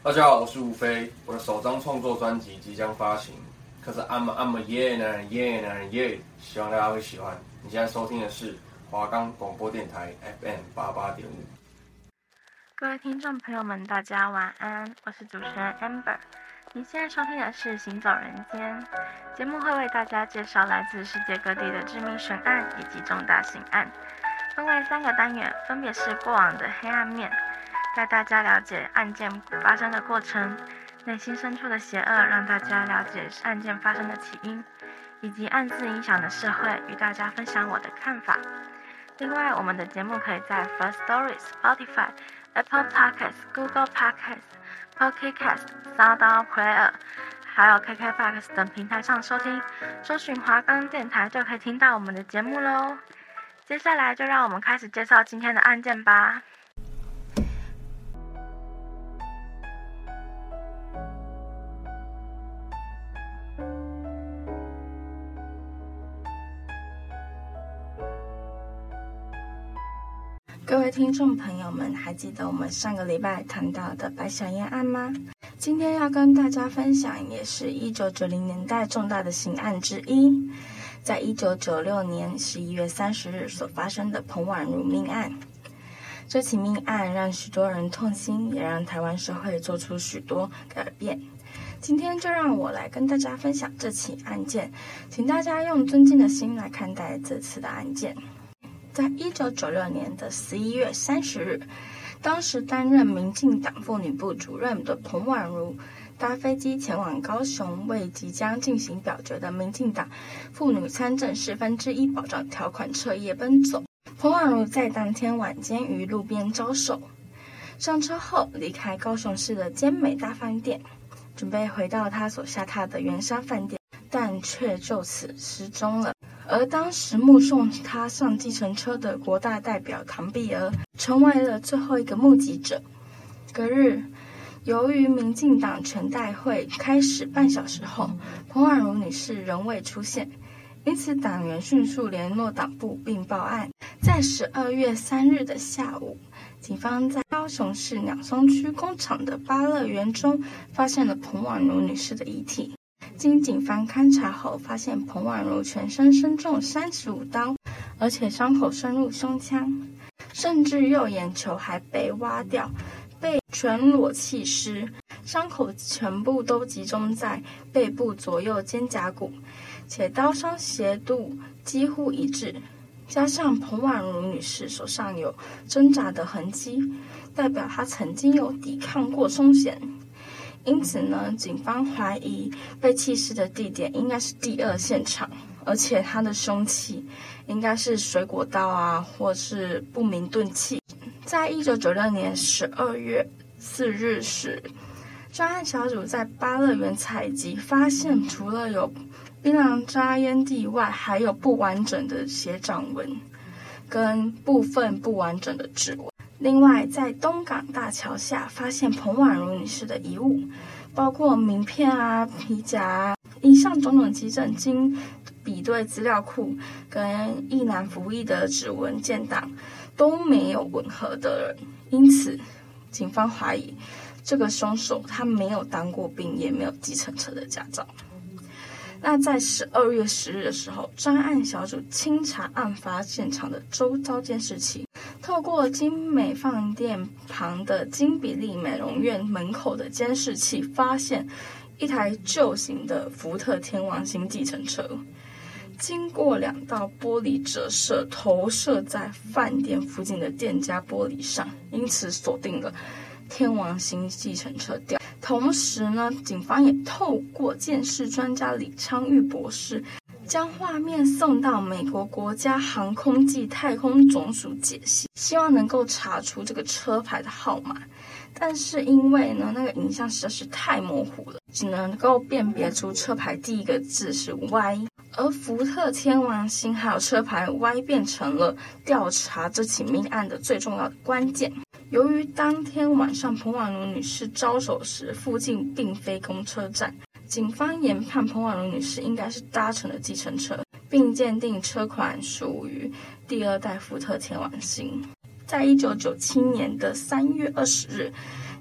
大家好，我是吴飞，我的首张创作专辑即将发行，可是 I'm I'm a yeah 男人 yeah 男人 yeah，希望大家会喜欢。你现在收听的是华冈广播电台 FM 八八点五。各位听众朋友们，大家晚安，我是主持人 Amber。你现在收听的是《行走人间》节目，会为大家介绍来自世界各地的知名悬案以及重大刑案，分为三个单元，分别是过往的黑暗面。带大家了解案件发生的过程，内心深处的邪恶，让大家了解案件发生的起因，以及暗自影响的社会，与大家分享我的看法。另外，我们的节目可以在 First Stories、Spotify、Apple Podcasts、Google Podcasts、Pocket Casts、Sound Player，还有 KKBOX 等平台上收听。搜寻华冈电台就可以听到我们的节目喽。接下来就让我们开始介绍今天的案件吧。听众朋友们，还记得我们上个礼拜谈到的白小燕案吗？今天要跟大家分享，也是一九九零年代重大的刑案之一，在一九九六年十一月三十日所发生的彭婉如命案。这起命案让许多人痛心，也让台湾社会做出许多改变。今天就让我来跟大家分享这起案件，请大家用尊敬的心来看待这次的案件。在一九九六年的十一月三十日，当时担任民进党妇女部主任的彭婉如搭飞机前往高雄，为即将进行表决的民进党妇女参政四分之一保障条款彻夜奔走。彭婉如在当天晚间于路边招手，上车后离开高雄市的坚美大饭店，准备回到她所下榻的圆山饭店，但却就此失踪了。而当时目送他上计程车的国大代表唐碧娥，成为了最后一个目击者。隔日，由于民进党全代会开始半小时后，彭婉如女士仍未出现，因此党员迅速联络党部并报案。在十二月三日的下午，警方在高雄市鸟松区工厂的芭乐园中发现了彭婉如女士的遗体。经警方勘查后，发现彭婉如全身身中三十五刀，而且伤口深入胸腔，甚至右眼球还被挖掉，被全裸弃尸，伤口全部都集中在背部左右肩胛骨，且刀伤斜度几乎一致，加上彭婉如女士手上有挣扎的痕迹，代表她曾经有抵抗过凶险。因此呢，警方怀疑被弃尸的地点应该是第二现场，而且他的凶器应该是水果刀啊，或是不明钝器。在一九九六年十二月四日时，专案小组在巴乐园采集，发现除了有槟榔渣烟蒂外，还有不完整的血掌纹跟部分不完整的指纹。另外，在东港大桥下发现彭婉如女士的遗物，包括名片啊、皮夹啊，以上种种迹证，经比对资料库跟役男服役的指纹建档都没有吻合的人，因此警方怀疑这个凶手他没有当过兵，也没有计程车的驾照。那在十二月十日的时候，专案小组清查案发现场的周遭监视器。透过精美饭店旁的金比利美容院门口的监视器，发现一台旧型的福特天王星计程车，经过两道玻璃折射，投射在饭店附近的店家玻璃上，因此锁定了天王星计程车调。同时呢，警方也透过鉴识专家李昌钰博士。将画面送到美国国家航空暨太空总署解析，希望能够查出这个车牌的号码。但是因为呢，那个影像实在是太模糊了，只能够辨别出车牌第一个字是 Y，而福特天王星还有车牌 Y 变成了调查这起命案的最重要的关键。由于当天晚上彭婉如女士招手时，附近并非公车站。警方研判彭婉如女士应该是搭乘的计程车，并鉴定车款属于第二代福特天王星。在一九九七年的三月二十日，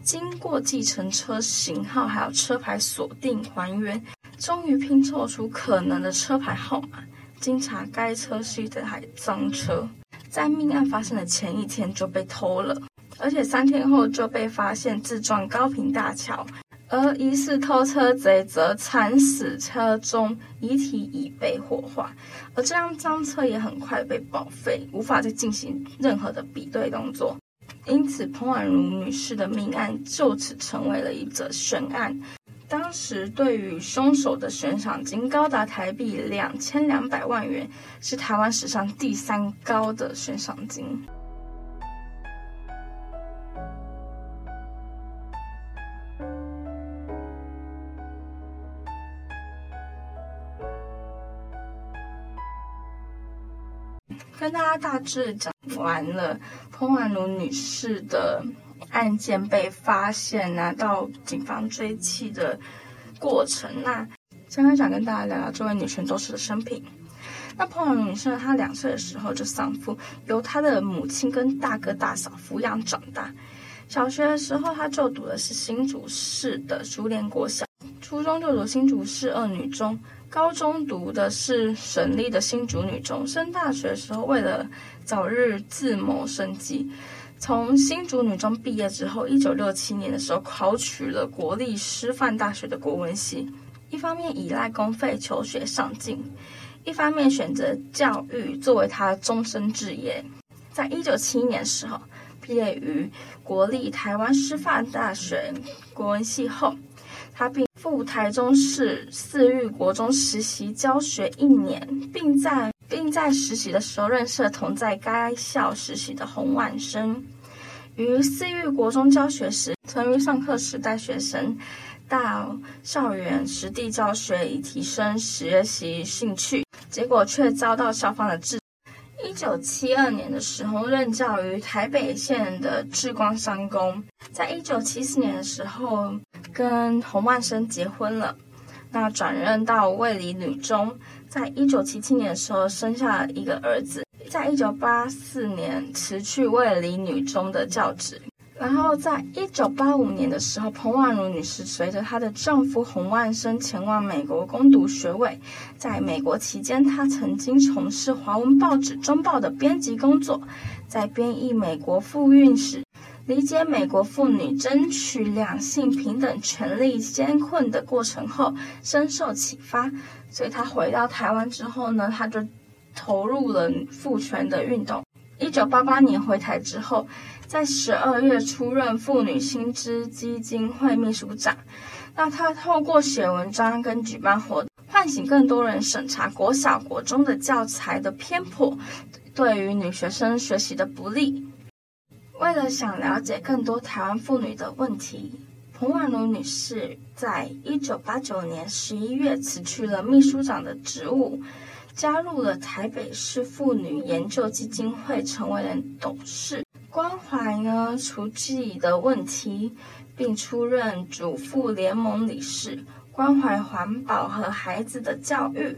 经过计程车型号还有车牌锁定还原，终于拼凑出可能的车牌号码。经查，该车是一台赃车，在命案发生的前一天就被偷了，而且三天后就被发现自撞高屏大桥。而疑似偷车贼则惨死车中，遗体已被火化，而这辆赃车也很快被报废，无法再进行任何的比对动作。因此，彭婉如女士的命案就此成为了一则悬案。当时对于凶手的悬赏金高达台币两千两百万元，是台湾史上第三高的悬赏金。大致讲完了彭婉如女士的案件被发现，拿到警方追缉的过程。那现在想跟大家聊聊这位女权斗士的生平。那彭婉如女士，她两岁的时候就丧父，由她的母亲跟大哥大嫂抚养长大。小学的时候，她就读的是新竹市的竹联国小，初中就读新竹市二女中。高中读的是省立的新竹女中，升大学的时候，为了早日自谋生计，从新竹女中毕业之后，一九六七年的时候考取了国立师范大学的国文系。一方面依赖公费求学上进，一方面选择教育作为他终身志业。在一九七一年的时候，毕业于国立台湾师范大学国文系后，他并赴台中市四育国中实习教学一年，并在并在实习的时候认识了同在该校实习的洪万生。于四育国中教学时，曾于上课时带学生到校园实地教学，以提升学习兴趣，结果却遭到校方的制。一九七二年的时候，任教于台北县的志光商工。在一九七四年的时候，跟洪万生结婚了。那转任到卫理女中，在一九七七年的时候生下了一个儿子。在一九八四年辞去卫理女中的教职。然后，在一九八五年的时候，彭婉如女士随着她的丈夫洪万生前往美国攻读学位。在美国期间，她曾经从事华文报纸《中报》的编辑工作，在编译美国妇运史、理解美国妇女争取两性平等权利艰困的过程后，深受启发。所以，她回到台湾之后呢，她就投入了妇权的运动。一九八八年回台之后，在十二月出任妇女薪资基金会秘书长。那他透过写文章跟举办活动，唤醒更多人审查国小国中的教材的偏颇，对于女学生学习的不利。为了想了解更多台湾妇女的问题，彭婉如女士在一九八九年十一月辞去了秘书长的职务。加入了台北市妇女研究基金会，成为了董事，关怀呢除自己的问题，并出任主妇联盟理事，关怀环保和孩子的教育，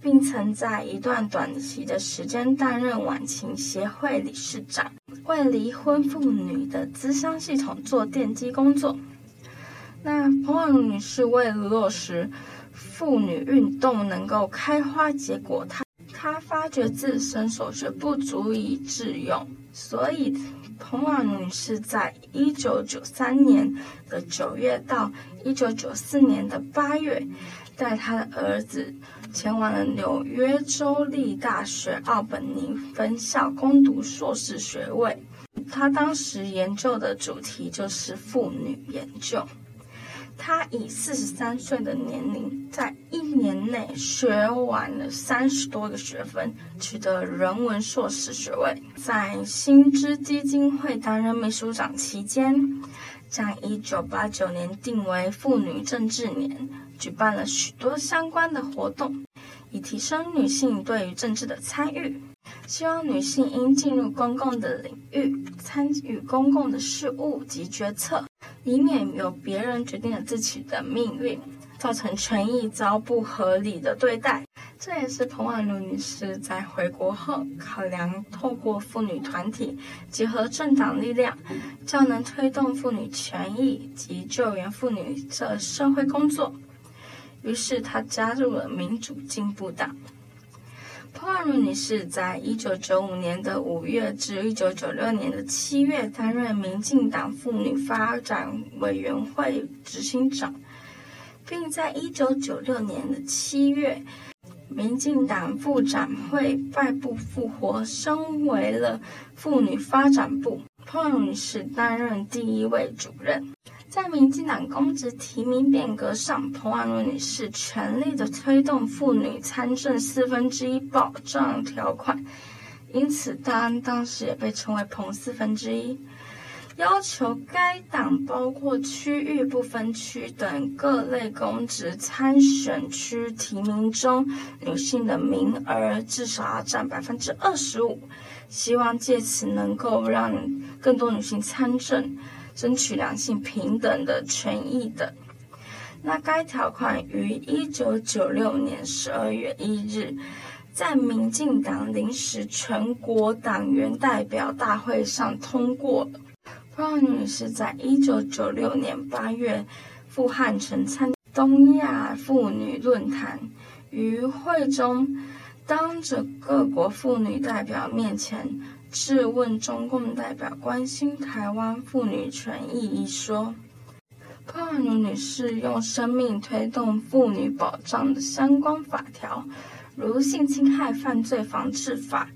并曾在一段短期的时间担任晚晴协会理事长，为离婚妇女的咨商系统做奠基工作。那彭婉女士为了落实。妇女运动能够开花结果，她她发觉自身所学不足以致用，所以彭婉女士在一九九三年的九月到一九九四年的八月，带她的儿子前往了纽约州立大学奥本尼分校攻读硕士学位。她当时研究的主题就是妇女研究。他以四十三岁的年龄，在一年内学完了三十多个学分，取得人文硕士学位。在新知基金会担任秘书长期间，将一九八九年定为妇女政治年，举办了许多相关的活动，以提升女性对于政治的参与。希望女性应进入公共的领域，参与公共的事务及决策。以免由别人决定了自己的命运，造成权益遭不合理的对待，这也是彭婉如女士在回国后考量，透过妇女团体结合政党力量，较能推动妇女权益及救援妇女的社会工作。于是，她加入了民主进步党。彭婉如女士在一九九五年的五月至一九九六年的七月担任民进党妇女发展委员会执行长，并在一九九六年的七月，民进党妇展会败部复活，升为了妇女发展部。彭婉如女士担任第一位主任。在民进党公职提名变革上，彭婉如女士全力的推动妇女参政四分之一保障条款，因此当当时也被称为“彭四分之一”，要求该党包括区域不分区等各类公职参选区提名中，女性的名额至少要占百分之二十五，希望借此能够让更多女性参政。争取两性平等的权益的，那该条款于一九九六年十二月一日，在民进党临时全国党员代表大会上通过了。彭婉如女士在一九九六年八月赴汉城参东亚妇女论坛，于会中当着各国妇女代表面前。质问中共代表关心台湾妇女权益一说，彭婉如女士用生命推动妇女保障的相关法条，如性侵害犯罪防治法、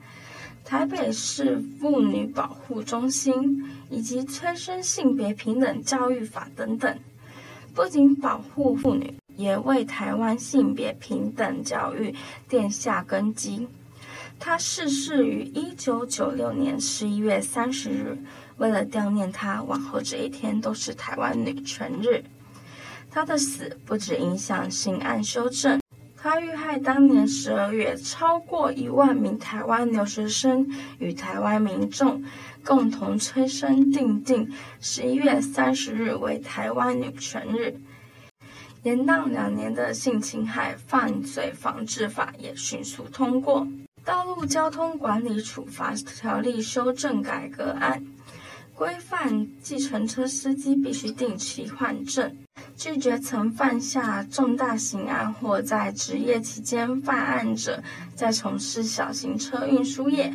台北市妇女保护中心以及催生性别平等教育法等等，不仅保护妇女，也为台湾性别平等教育奠下根基。她逝世于一九九六年十一月三十日。为了悼念她，往后这一天都是台湾女权日。她的死不止影响刑案修正，她遇害当年十二月，超过一万名台湾留学生与台湾民众共同催生定定十一月三十日为台湾女权日。延宕两年的性侵害犯罪防治法也迅速通过。道路交通管理处罚条例修正改革案规范，计程车司机必须定期换证，拒绝曾犯下重大刑案或在执业期间犯案者再从事小型车运输业。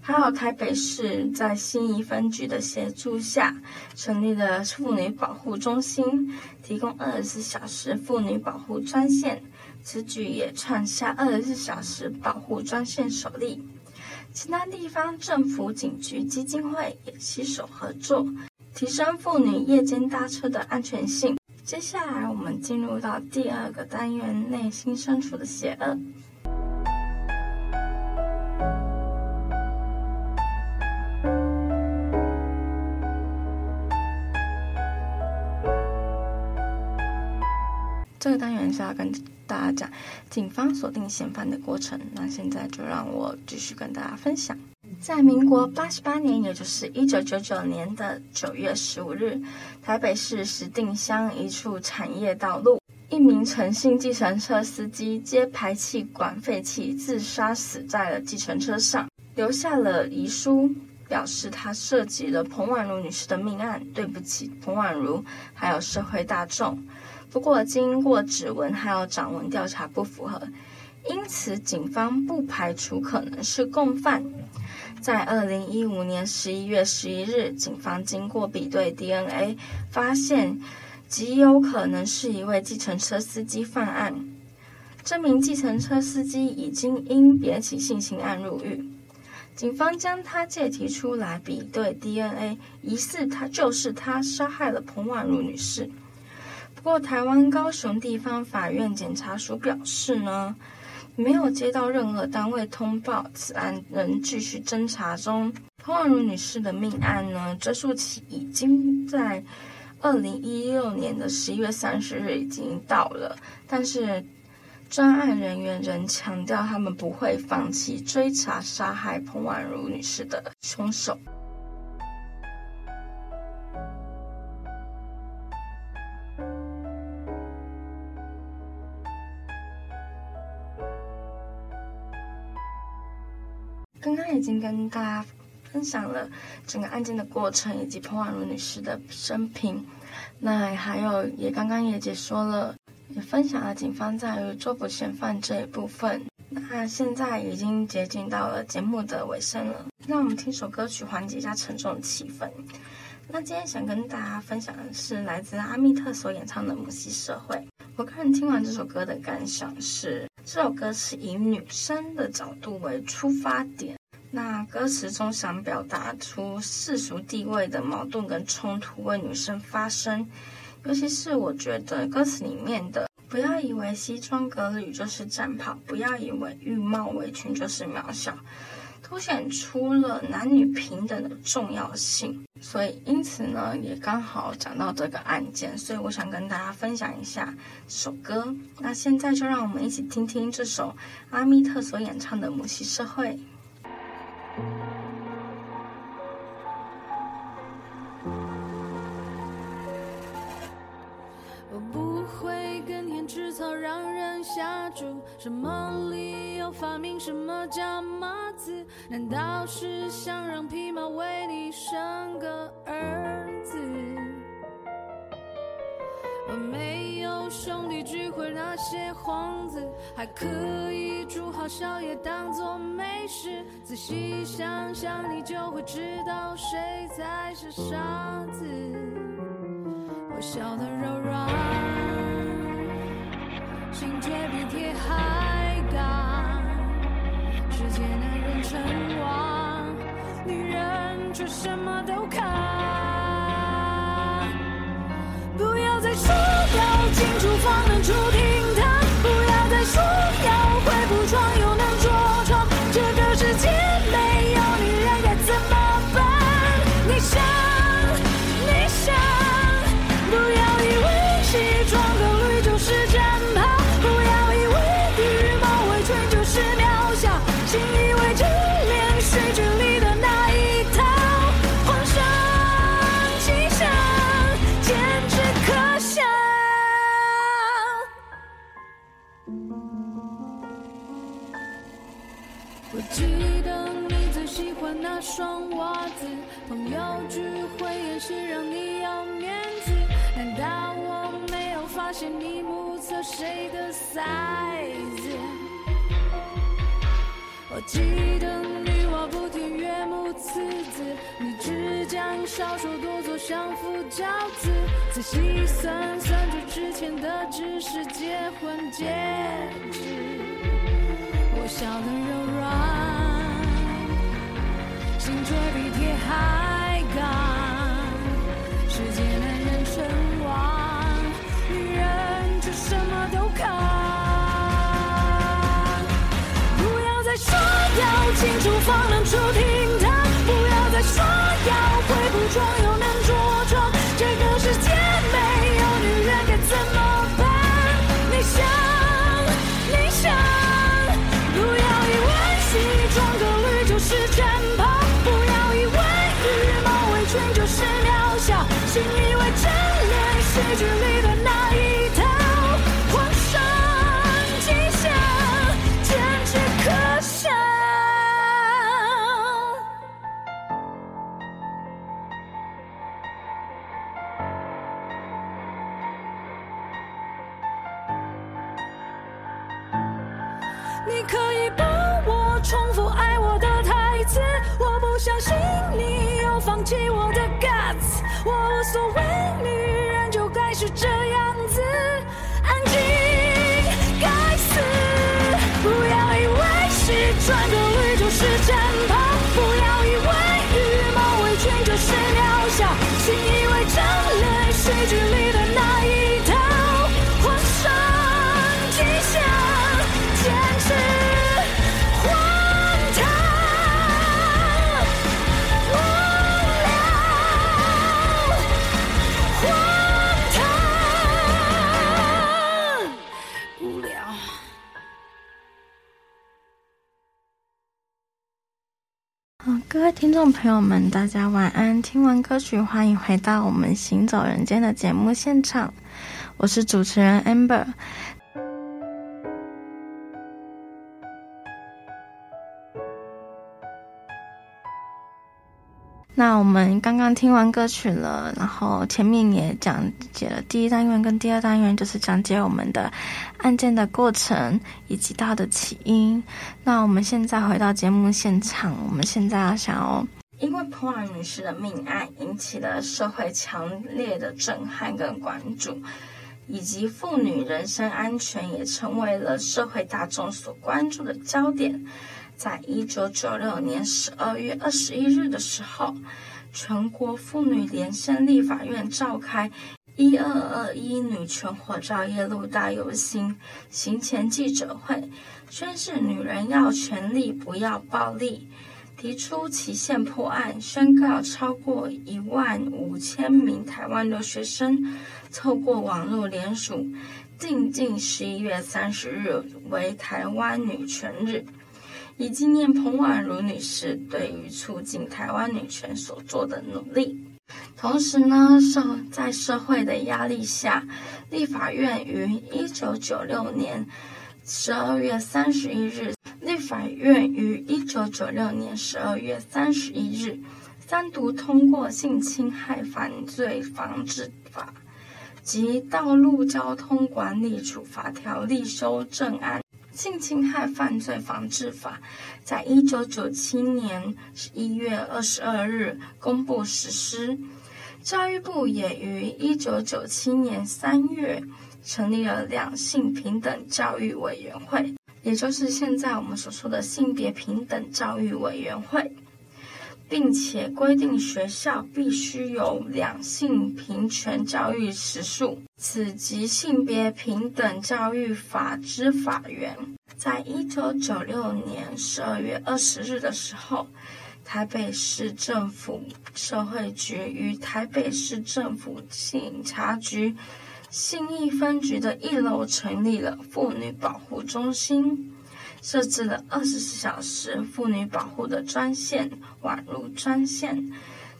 还有台北市在信义分局的协助下，成立了妇女保护中心，提供二十四小时妇女保护专线。此举也创下二十四小时保护专线首例，其他地方政府、警局、基金会也携手合作，提升妇女夜间搭车的安全性。接下来，我们进入到第二个单元：内心深处的邪恶。这个单元是要跟大家讲警方锁定嫌犯的过程。那现在就让我继续跟大家分享。在民国八十八年，也就是一九九九年的九月十五日，台北市石碇乡一处产业道路，一名陈姓计程车司机接排气管废气自杀死在了计程车上，留下了遗书，表示他涉及了彭婉如女士的命案，对不起彭婉如，还有社会大众。不过，经过指纹还有掌纹调查不符合，因此警方不排除可能是共犯。在二零一五年十一月十一日，警方经过比对 DNA，发现极有可能是一位计程车司机犯案。这名计程车司机已经因别起性侵案入狱，警方将他借提出来比对 DNA，疑似他就是他杀害了彭婉如女士。不过，台湾高雄地方法院检察署表示呢，没有接到任何单位通报，此案仍继续侦查中。彭婉如女士的命案呢，追诉期已经在二零一六年的十一月三十日已经到了，但是专案人员仍强调他们不会放弃追查杀害彭婉如女士的凶手。经跟大家分享了整个案件的过程以及彭婉如女士的生平，那还有也刚刚也解说了，也分享了警方在于捉捕嫌犯这一部分。那现在已经接近到了节目的尾声了，那我们听首歌曲缓解一下沉重的气氛。那今天想跟大家分享的是来自阿密特所演唱的《母系社会》。我个人听完这首歌的感想是，这首歌是以女生的角度为出发点，那歌词中想表达出世俗地位的矛盾跟冲突为女生发声，尤其是我觉得歌词里面的“不要以为西装革履就是战袍，不要以为浴帽围裙就是渺小”。凸显出了男女平等的重要性，所以因此呢，也刚好讲到这个案件，所以我想跟大家分享一下这首歌。那现在就让我们一起听听这首阿密特所演唱的《母系社会》。我不会耕田吃草让人下注什么理由发明什么叫马子难道是想让皮毛为你生个儿子？我没兄弟聚会那些幌子，还可以煮好宵夜当做美食。仔细想想，你就会知道谁才是傻子。我笑得柔软。心却比铁还刚，世界男人称王，女人却什么都扛。不要再说清楚，方能触底谁的 size？我记得女娲补天岳母刺字，你只讲少说多做相夫教子，仔细算算这之前的只是结婚戒指，我笑得柔软。心却比铁还刚，世界男人称各位听众朋友们，大家晚安。听完歌曲，欢迎回到我们行走人间的节目现场，我是主持人 Amber。那我们刚刚听完歌曲了，然后前面也讲解了第一单元跟第二单元，就是讲解我们的案件的过程以及它的起因。那我们现在回到节目现场，我们现在要想要，因为彭婉女士的命案引起了社会强烈的震撼跟关注，以及妇女人身安全也成为了社会大众所关注的焦点。在一九九六年十二月二十一日的时候，全国妇女连线立法院召开“一二二一女权火照夜路大游行”行前记者会，宣誓女人要权利，不要暴力，提出期限破案，宣告超过一万五千名台湾留学生透过网络联署，订定十一月三十日为台湾女权日。以纪念彭婉如女士对于促进台湾女权所做的努力。同时呢，社在社会的压力下，立法院于一九九六年十二月三十一日，立法院于一九九六年十二月三十一日三读通过《性侵害犯罪防治法》及《道路交通管理处罚条例》修正案。性侵害犯罪防治法在一九九七年十一月二十二日公布实施，教育部也于一九九七年三月成立了两性平等教育委员会，也就是现在我们所说的性别平等教育委员会。并且规定学校必须有两性平权教育时数。此即性别平等教育法之法源。在一九九六年十二月二十日的时候，台北市政府社会局与台北市政府警察局信义分局的一楼成立了妇女保护中心。设置了二十四小时妇女保护的专线“婉如专线”，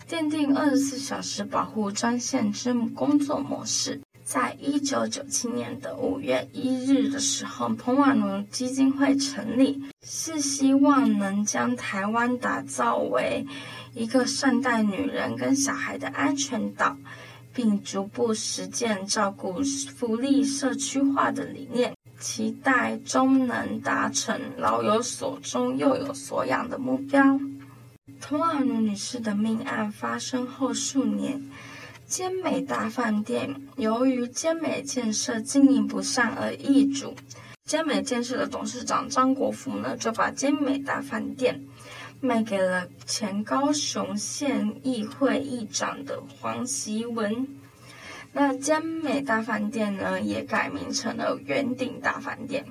奠定二十四小时保护专线之工作模式。在一九九七年的五月一日的时候，彭婉如基金会成立，是希望能将台湾打造为一个善待女人跟小孩的安全岛，并逐步实践照顾福利社区化的理念。期待终能达成老有所终、幼有所养的目标。彭婉如女士的命案发生后数年，坚美大饭店由于坚美建设经营不善而易主。坚美建设的董事长张国福呢，就把坚美大饭店卖给了前高雄县议会议长的黄锡文。那江美大饭店呢，也改名成了圆顶大饭店。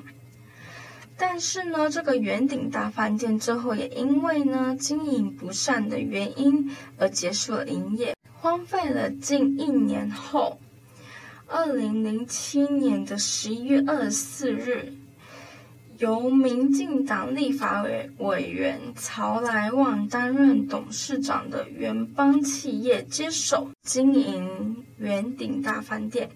但是呢，这个圆顶大饭店最后也因为呢经营不善的原因而结束了营业，荒废了近一年后，二零零七年的十一月二十四日。由民进党立法委委员曹来旺担任董事长的远邦企业接手经营圆顶大饭店，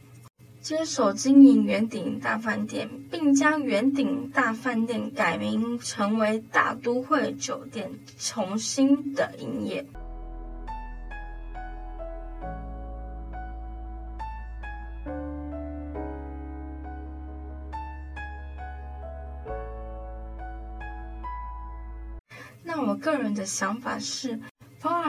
接手经营圆顶大饭店，并将圆顶大饭店改名成为大都会酒店，重新的营业。那我个人的想法是，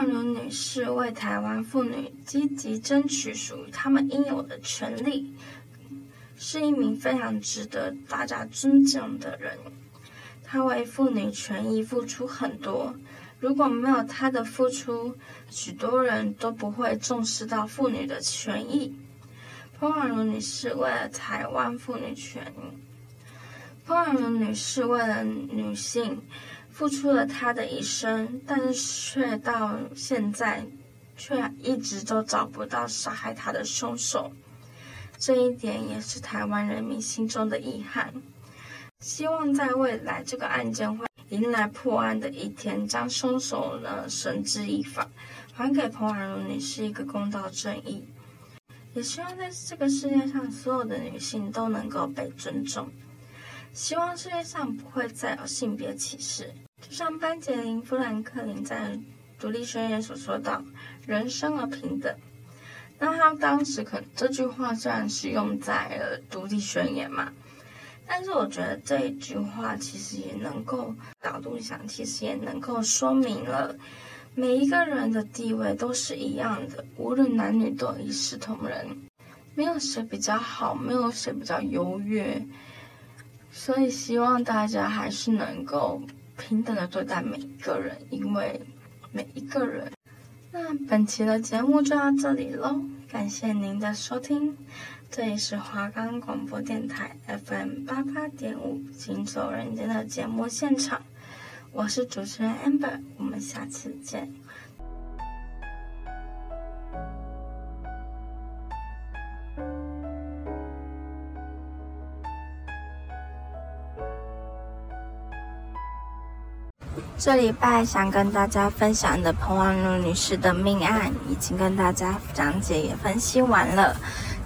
彭婉如女士为台湾妇女积极争取属于她们应有的权利，是一名非常值得大家尊重的人。她为妇女权益付出很多，如果没有她的付出，许多人都不会重视到妇女的权益。彭婉如女士为了台湾妇女权益，彭婉如女士为了女性。付出了他的一生，但是却到现在，却一直都找不到杀害他的凶手。这一点也是台湾人民心中的遗憾。希望在未来这个案件会迎来破案的一天，将凶手呢绳之以法，还给彭婉如女士一个公道正义。也希望在这个世界上，所有的女性都能够被尊重。希望世界上不会再有性别歧视。就像班杰琳·富兰克林在《独立宣言所说到“人生而平等”。那他当时可这句话虽然是用在了独立宣言嘛，但是我觉得这一句话其实也能够角度想，其实也能够说明了每一个人的地位都是一样的，无论男女都一视同仁，没有谁比较好，没有谁比较优越，所以希望大家还是能够平等的对待每一个人，因为每一个人。那本期的节目就到这里喽，感谢您的收听，这里是华冈广播电台 FM 八八点五《行走人间》的节目现场，我是主持人 Amber，我们下次见。这礼拜想跟大家分享的彭婉如女士的命案，已经跟大家讲解也分析完了。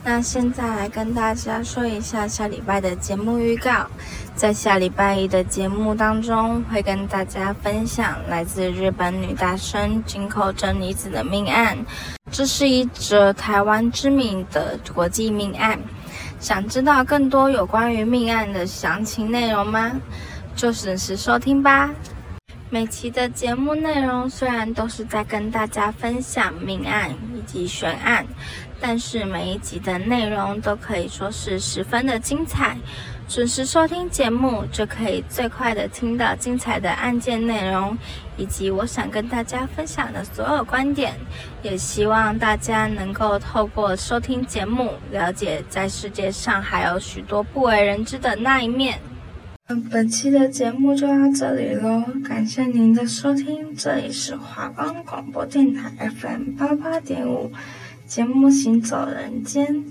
那现在来跟大家说一下下礼拜的节目预告。在下礼拜一的节目当中，会跟大家分享来自日本女大生井口真理子的命案。这是一则台湾知名的国际命案。想知道更多有关于命案的详情内容吗？就准时收听吧。每期的节目内容虽然都是在跟大家分享命案以及悬案，但是每一集的内容都可以说是十分的精彩。准时收听节目，就可以最快的听到精彩的案件内容，以及我想跟大家分享的所有观点。也希望大家能够透过收听节目，了解在世界上还有许多不为人知的那一面。嗯本期的节目就到这里喽，感谢您的收听，这里是华冈广播电台 FM 八八点五，节目行走人间，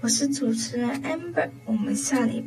我是主持人 Amber，我们下礼拜。